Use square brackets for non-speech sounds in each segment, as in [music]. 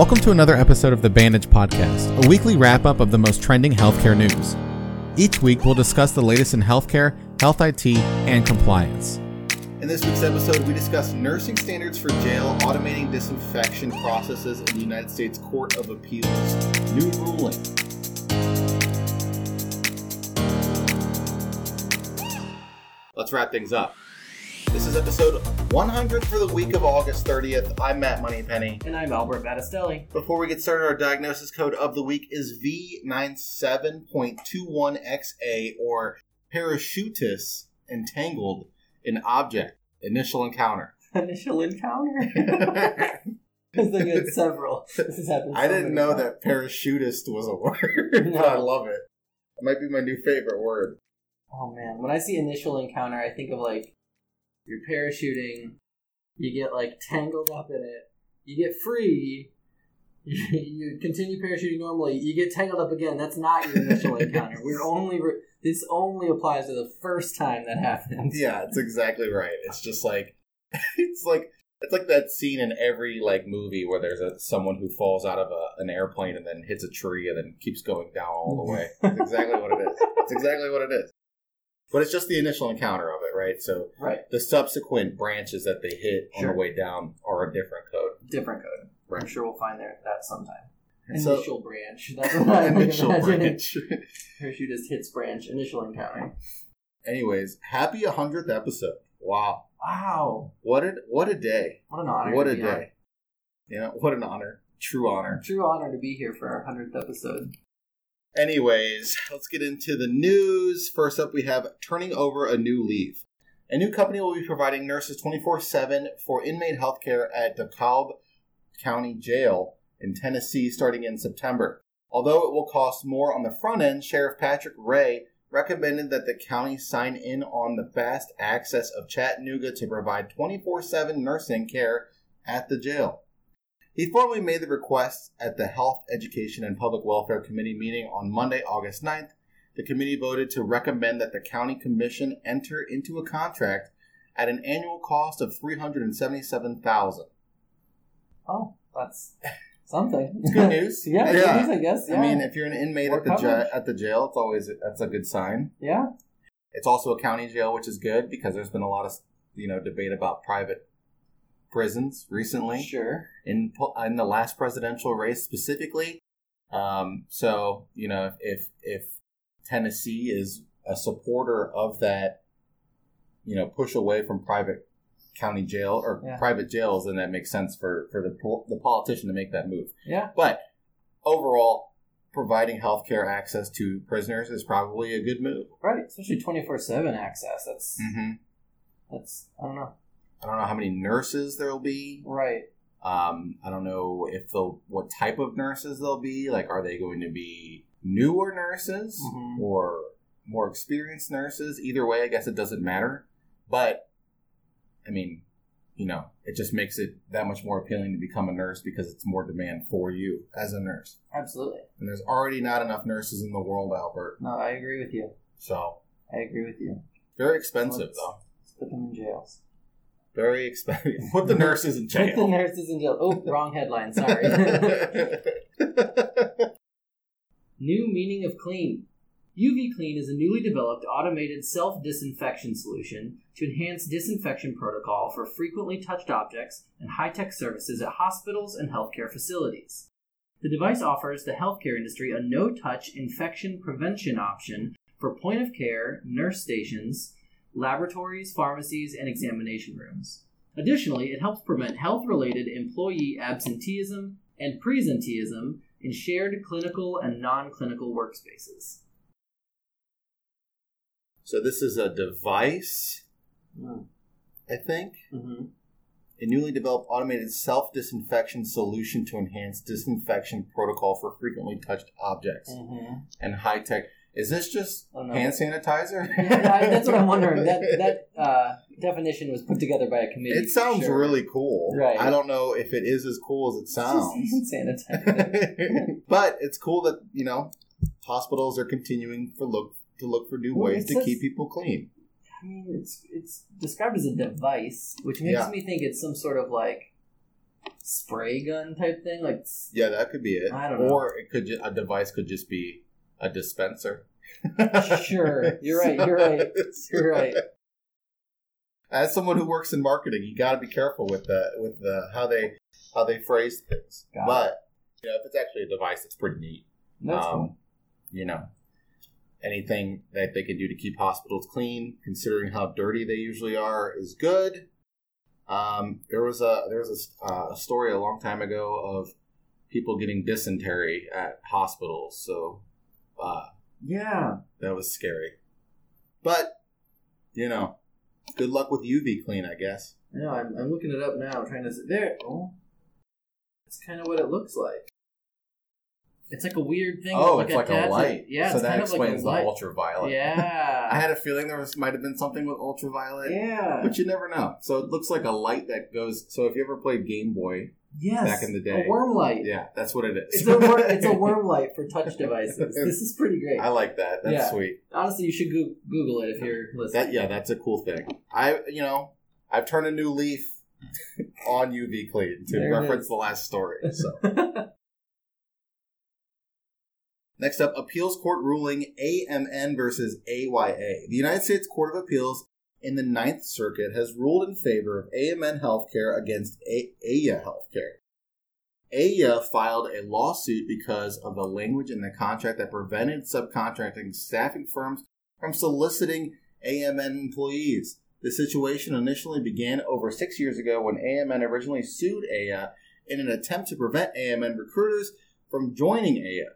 Welcome to another episode of the Bandage Podcast, a weekly wrap up of the most trending healthcare news. Each week, we'll discuss the latest in healthcare, health IT, and compliance. In this week's episode, we discuss nursing standards for jail, automating disinfection processes in the United States Court of Appeals, new ruling. Let's wrap things up. This is episode 100 for the week of August 30th. I'm Matt Moneypenny. And I'm Albert Battistelli. Before we get started, our diagnosis code of the week is V97.21XA or parachutist entangled in object. Initial encounter. [laughs] Initial encounter? Because they get several. This has happened. I didn't know times. that parachutist was a [laughs] word, but I love it. It might be my new favorite word. Oh man, when I see initial encounter, I think of like you're parachuting, you get like tangled up in it, you get free, [laughs] you, continue parachuting normally, you get tangled up again. That's not your initial [laughs] encounter. We're only re- this only applies to the first time that happens. Yeah, it's exactly right. It's just like [laughs] it's like it's like that scene in every like movie where there's a someone who falls out of a, an airplane and then hits a tree and then keeps going down all the mm-hmm. way. That's exactly what it is. That's exactly what it is. But it's just the initial encounter of it, right? So Right. the subsequent branches that they hit on the way down are a different code. Different code. Right. I'm sure we'll find there that sometime. So- Initial branch. That's what I initial imagine. branch. [laughs] Parachutist hits branch. Initial encounter. Anyways, happy 100th episode. Wow. Wow. What a what a day. What an honor. What a be on. day. Yeah, what an honor. True honor. True honor to be here for our hundredth episode. Anyways, let's get into the news. First up, we have turning over a new leaf. A new company will be providing nurses 24 7 for inmate healthcare at DeKalb County Jail in Tennessee starting in September. Although it will cost more on the front end, Sheriff Patrick Ray recommended that the county sign in on the fast access of Chattanooga to provide 24 7 nursing care at the jail. He formally made the request at the Health, Education, and Public Welfare Committee meeting on Monday, August 9th. The committee voted to recommend that the county commission enter into a contract at an annual cost of 377000 Oh, that's something. It's good [laughs] news. yeah, Yeah. good news, I guess. Yeah. I mean, if you're an inmate More at the, at the jail, it's always that's a good sign. yeah, It's also a county jail, which is good because there's been a lot of you know debate about private prisons recently. sure. in in the last presidential race specifically. Um, so you know if if Tennessee is a supporter of that, you know, push away from private county jail or Yeah. private jails, then that makes sense for for the the politician to make that move. Yeah, But overall, providing healthcare access to prisoners is probably a good move. right. Especially twenty four seven access. That's hmm that's I don't know. I don't know how many nurses there will be. Right. Um, I don't know if they'll what type of nurses they'll be. Like, are they going to be newer nurses Mhm. or more experienced nurses? Either way, I guess it doesn't matter. But I mean, you know, it just makes it that much more appealing to become a nurse because it's more demand for you as a nurse. Absolutely. And there's already not enough nurses in the world, Albert. No, I agree with you. So I agree with you. very expensive, Let's- though. Let's put them in jails. Very expensive. Put the nurses in jail. Put the nurses in jail. Oh, wrong headline. Sorry. [laughs] New meaning of clean. UV Clean is a newly developed automated self disinfection solution to enhance disinfection protocol for frequently touched objects and high tech services at hospitals and healthcare facilities. The device offers the healthcare industry a no touch infection prevention option for point of care, nurse stations, laboratories, pharmacies, and examination rooms. Additionally, it helps prevent health related employee absenteeism and presenteeism in shared clinical and non clinical workspaces. so this is a device, I think. Mm-hmm. a newly developed automated self disinfection solution to enhance disinfection protocol for frequently touched objects Mm-hmm. and high tech. Is this just I don't know. hand sanitizer? [laughs] That's what I'm wondering. That [laughs] that uh, definition was put together by a committee. it sounds Sure. really cool. Right. I don't know if it is as cool as it It's [laughs] sounds. just hand sanitizer. but it's cool that, you know, hospitals are continuing for look to look for new Well, ways to says- keep people clean. I mean, it's it's described as a device, which makes Yeah. me think it's some sort of like spray gun type thing. Like, Yeah, that could be it. I don't know. Or it could ju- a device could just be a dispenser. Sure. You're right, you're right, you're [laughs] right. As someone who works in marketing, you got to be careful with the with the how they how they phrase things. Got but you know, if it's actually a device, it's pretty neat. That's um, cool. You know, anything that they can do to keep hospitals clean, considering how dirty they usually are, is good. Um, there was a there was a, uh, a story a long time ago of people getting dysentery at hospitals, so uh, Yeah. that was scary. But you know, good luck with UV clean, I guess. I know. I'm, I'm looking it up now, trying to. See. There. Oh. That's kind of what it looks like. It's like a weird thing. Oh, it's like a light. Yeah, so it's that kind of like a explains the ultraviolet. Yeah. [laughs] I had a feeling there was might have been something with ultraviolet. yeah. But you never know. So it looks like a light that goes. So if you ever played Game Boy, yes. back in the day. A worm light. yeah, that's what it is. It's a wor- it's a [laughs] worm light for touch devices. [laughs] This is pretty great. I like that. That's Yeah. sweet. Honestly, you should go- Google it if you're listening. That yeah, that's a cool thing. I you know I've turned a new leaf on UV clean to There reference the last story. So [laughs] next up, appeals court ruling AMN versus AYA. The United States Court of Appeals in the Ninth Circuit has ruled in favor of AMN Healthcare against AYA Healthcare. AYA filed a lawsuit because of the language in the contract that prevented subcontracting staffing firms from soliciting AMN employees. The situation initially began over six years ago when AMN originally sued AYA in an attempt to prevent AMN recruiters from joining AYA,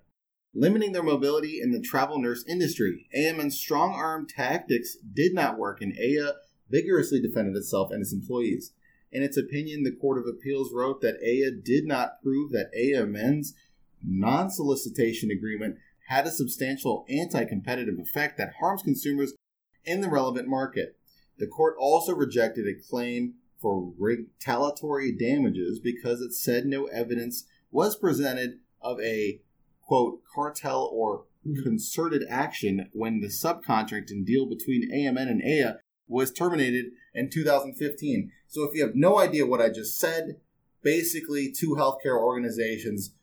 limiting their mobility in the travel nurse industry. AMN's strong arm tactics did not work, and AYA vigorously defended itself and its employees. In its opinion, the Court of Appeals wrote that AYA did not prove that AMN's non solicitation agreement had a substantial anti competitive effect that harms consumers in the relevant market. The court also rejected a claim for retaliatory damages because it said no evidence was presented of a quote cartel or mm-hmm. concerted action when the subcontracting deal between AMN and AYA was terminated in 2015. So if you have no idea what I just said, basically two healthcare organizations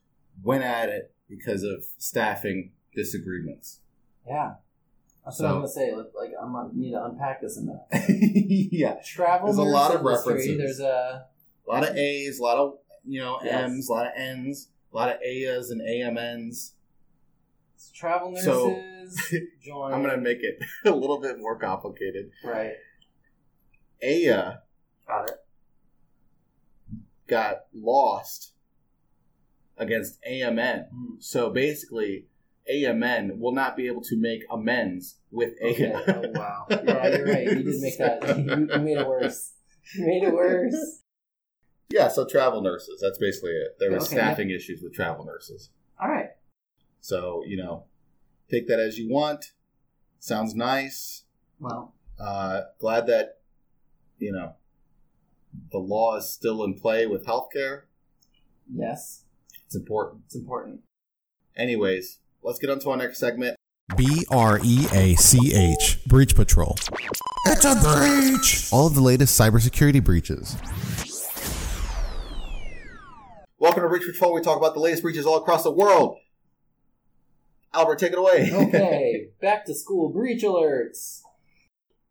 went at it because of staffing disagreements. yeah. That's So- what I'm gonna say. Like, I'm gonna need to unpack this a minute. [laughs] yeah. Travel. There's a lot of references. There's a A lot of A's, a lot of you know Yes. M's, a lot of N's, a lot of AYAs and AMNs. travel nurses. So- [laughs] join. I'm gonna make it [laughs] a little bit more complicated. right. AYA Got it. got lost against AMN. Hmm. So basically, AMN will not be able to make amends with Okay. AYA. Oh wow. Yeah, you're right. You did make that. [laughs] You, you made it worse. You made it worse. Yeah, so travel nurses. That's basically it. There were Okay. staffing issues with travel nurses. All right. So you know, take that as you want. Sounds nice. Well, Uh, glad that you know the law is still in play with healthcare. yes, It's important. it's important. Anyways, let's get on to our next segment. B R E A C H, Breach Patrol. It's a breach! All of the latest cybersecurity breaches. Welcome to Breach Patrol. We talk about the latest breaches all across the world. Albert, take it away. Okay, [laughs] back to school breach alerts.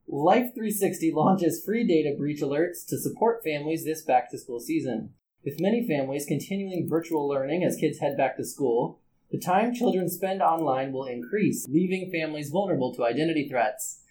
Life 360 launches free data breach alerts to support families this back to school season. With many families continuing virtual learning as kids head back to school, the time children spend online will increase, leaving families vulnerable to identity threats.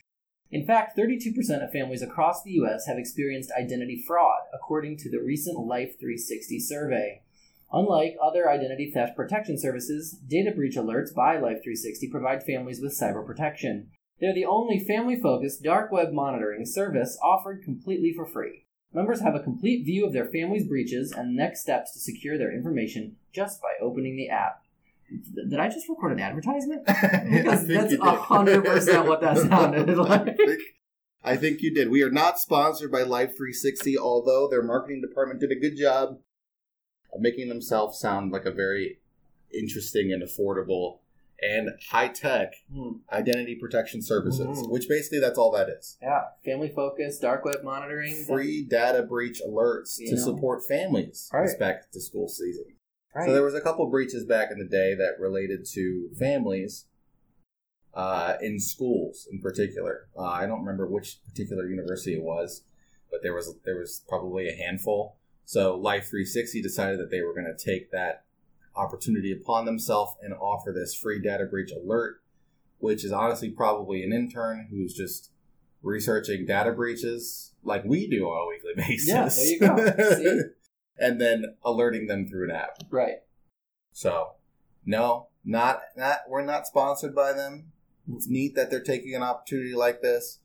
In fact, 32% of families across the U.S. have experienced identity fraud, according to the recent Life 360 survey. Unlike other identity theft protection services, data breach alerts by Life360 provide families with cyber protection. They're the only family focused dark web monitoring service offered completely for free. Members have a complete view of their family's breaches and next steps to secure their information just by opening the app. Th- Did I just record an advertisement? [laughs] Because that's did. 100% what that [laughs] sounded like. I think, I think you did. We are not sponsored by Life 360, although their marketing department did a good job making themselves sound like a very interesting and affordable and high tech Hmm. identity protection services, Mhm. which basically that's all that is. Yeah, family focused, dark web monitoring. Free data breach alerts You to know. support families Right. this back to school season. Right. So there was a couple breaches back in the day that related to families uh, in schools, in particular. Uh, I don't remember which particular university it was, but there was there was probably a handful. So Life 360 decided that they were going to take that opportunity upon themselves and offer this free data breach alert, which is honestly probably an intern who's just researching data breaches like we do on a weekly [laughs] basis. Yeah, there you go. See? [laughs] and then alerting them through an app. right. So, no, not not we're not sponsored by them. It's neat that they're taking an opportunity like this.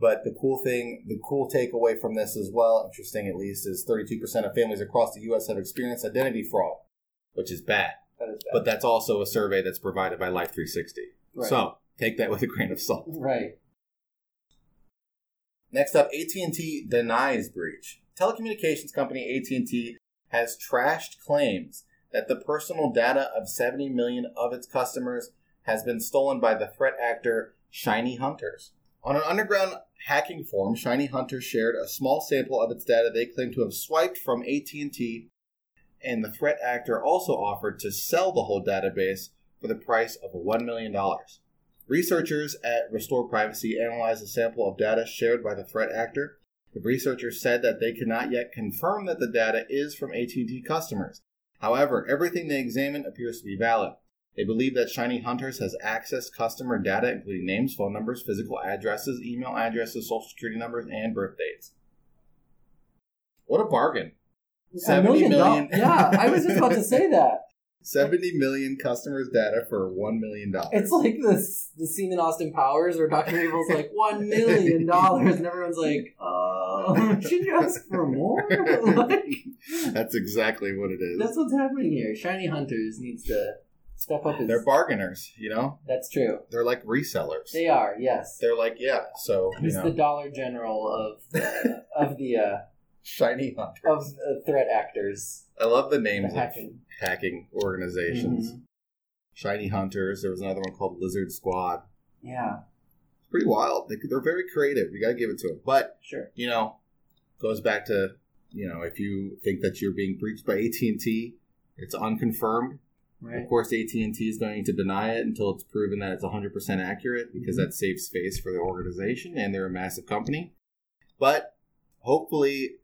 But the cool thing, the cool takeaway from this as well, interesting at least, is 32% of families across the U.S. have experienced identity fraud, which is bad. That is bad. But that's also a survey that's provided by Life 360. Right. So take that with a grain of salt. right. Next up, AT&T denies breach. Telecommunications company AT&T has trashed claims that the personal data of 70 million of its customers has been stolen by the threat actor Shiny Hunters. On an underground hacking forum, Shiny Hunter shared a small sample of its data they claim to have swiped from AT&T, and the threat actor also offered to sell the whole database for the price of $1 million. Researchers at Restore Privacy analyzed a sample of data shared by the threat actor. The researchers said that they cannot yet confirm that the data is from AT&T customers. However, everything they examined appears to be valid. They believe that Shiny Hunters has accessed customer data, including names, phone numbers, physical addresses, email addresses, social security numbers, and birth dates. What a bargain! 70 million million. [laughs] Yeah, I was just about to say that. 70 million customers' data for $1 million. It's like this the scene in Austin Powers where Dr. Evil's like one million dollars and everyone's like, [laughs] uh should you ask for more? [laughs] like, That's exactly what it is. that's what's happening here. Shiny Hunters needs to step up his They're bargainers, you know? That's true. They're like resellers. They are, yes. They're like, yeah, so, He's know, the Dollar General of the, of the uh, shiny hunters. of uh, threat actors. I love the The names of hacking. hacking organizations. Mhm. Shiny Hunters. There was another one called Lizard Squad. Yeah, It's pretty wild. They, they're very creative. You got to give it to them. But sure. you know, goes back to you know, if you think that you're being breached by AT and T, it's unconfirmed. Right. Of course, AT and T is going to deny it until it's proven that it's 100 percent accurate because Mhm. that saves space for the organization and they're a massive company. But hopefully,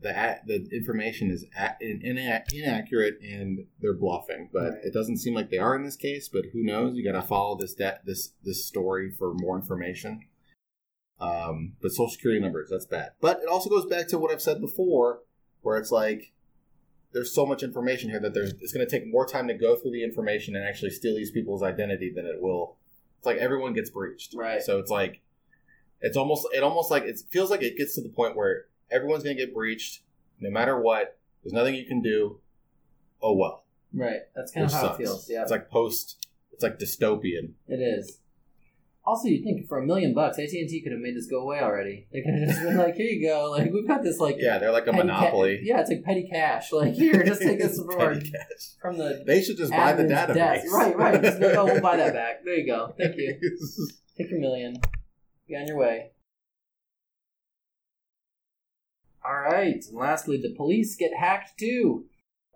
the the information is a- in, ina- inaccurate and they're bluffing. But Right. it doesn't seem like they are in this case. But who knows? You got to follow this de- this this story for more information. Um, but social security numbers, that's bad. But it also goes back to what I've said before, where it's like there's so much information here that there's it's going to take more time to go through the information and actually steal these people's identity than it will. It's like everyone gets breached, Right. So it's like it's almost it almost like it feels like it gets to the point where everyone's going to get breached, no matter what. There's nothing you can do. Oh well, Right. That's kind which of how sucks. it feels. Yeah, It's like post. It's like dystopian. it is. Also, you think for a million bucks, AT and T could have made this go away already. They could have just been like, "Here you go. [laughs] Like we've got this like Yeah, they're like a petty ca- monopoly. yeah, it's like petty cash. Like [laughs] here, just take this [laughs] from our from the They should just buy the database. desk. Right, right. Just oh, we'll buy that back. There you go. Thank you. Take your million. Be on your way. All right. And lastly, the police get hacked too.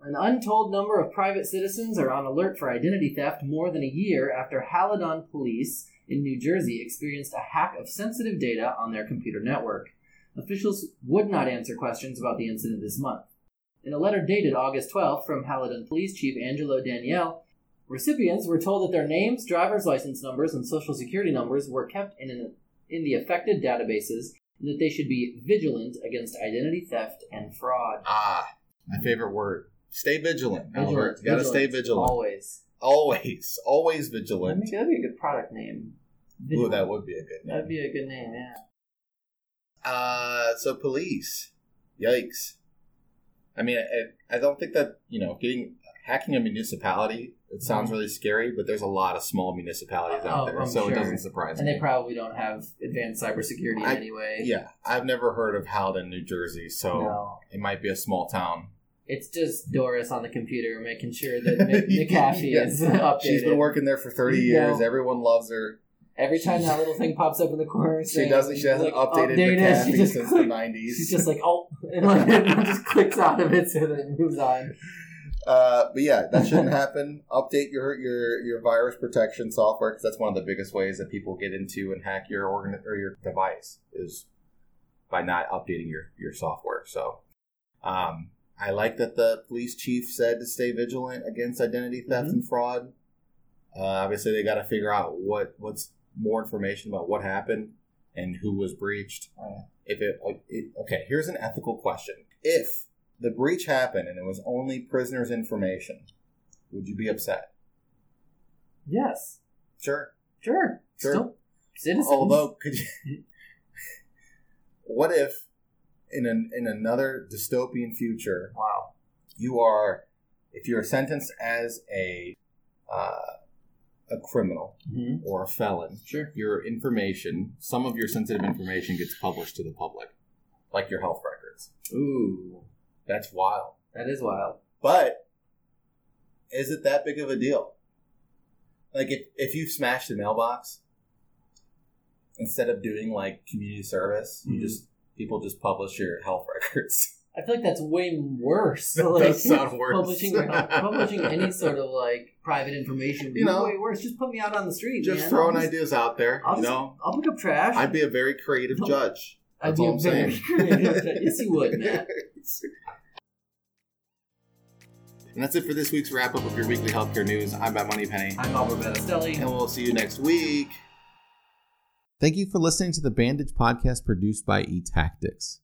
An untold number of private citizens are on alert for identity theft more than a year after Haledon police in New Jersey experienced a hack of sensitive data on their computer network. Officials would not answer questions about the incident this month. In a letter dated August 12th from Haledon Police Chief Angelo Danielle, recipients were told that their names, driver's license numbers, and social security numbers were kept in, an, in the affected databases and that they should be vigilant against identity theft and fraud. Ah, my favorite word. Stay vigilant, Albert. You gotta stay vigilant. Always. Always, always vigilant. that'd be a good product name. Ooh, that would be a good name. That'd be a good name, yeah. Uh, so police. Yikes. I mean, I, I don't think that, you know, getting, hacking a municipality, it sounds really scary, but there's a lot of small municipalities out Mm-hmm. Oh, there, I'm so sure. it doesn't surprise And me. And they probably don't have advanced cybersecurity I- anyway. yeah, I've never heard of Howden, New Jersey, so No. it might be a small town. It's just Doris on the computer making sure that Mc- [laughs] McAfee Yeah. is updated. She's been working there for 30 years. Everyone loves her. Every time that little thing pops up in the corner, She doesn't. She hasn't like, updated update it, McAfee she just since click- the 90s. [laughs] She's just like, oh, [laughs] and like it just clicks out of it so that it moves on. Uh, but yeah, that shouldn't happen. Update your your your virus protection software because that's one of the biggest ways that people get into and hack your organ or your device is by not updating your your software. So, um, I like that the police chief said to stay vigilant against identity theft Mhm. and fraud. Uh, obviously, they got to figure out what what's more information about what happened and who was breached. Right. If it, it okay, here's an ethical question: If the breach happened and it was only prisoners' information, would you be upset? Yes, Sure. sure, Sure. Still citizens. Although, could you? [laughs] what if in an in another dystopian future, wow, you are, if you're sentenced as a uh, a criminal mm-hmm. or a felon, sure, your information, some of your sensitive information gets published to the public, like your health records. ooh, That's wild. that is wild. But is it that big of a deal? Like if if you smash the mailbox instead of doing like community service, you Mhm. just people just publish your health [laughs] records. I feel like that's way worse. That like, does sound worse. Publishing, publishing any sort of like private information would be You know, way worse. Just put me out on the street. just man. throwing just, ideas out there, I'll you just- know. I'll pick up trash. I'd be a very creative judge. I'd That's be all a I'm very saying. yes, you would, [laughs] Matt. And that's it for this week's wrap up of your weekly healthcare news. I'm Matt Moneypenny, I'm Albert Battistelli. and we'll see you next week. Thank you for listening to the Bandage podcast produced by eTactics.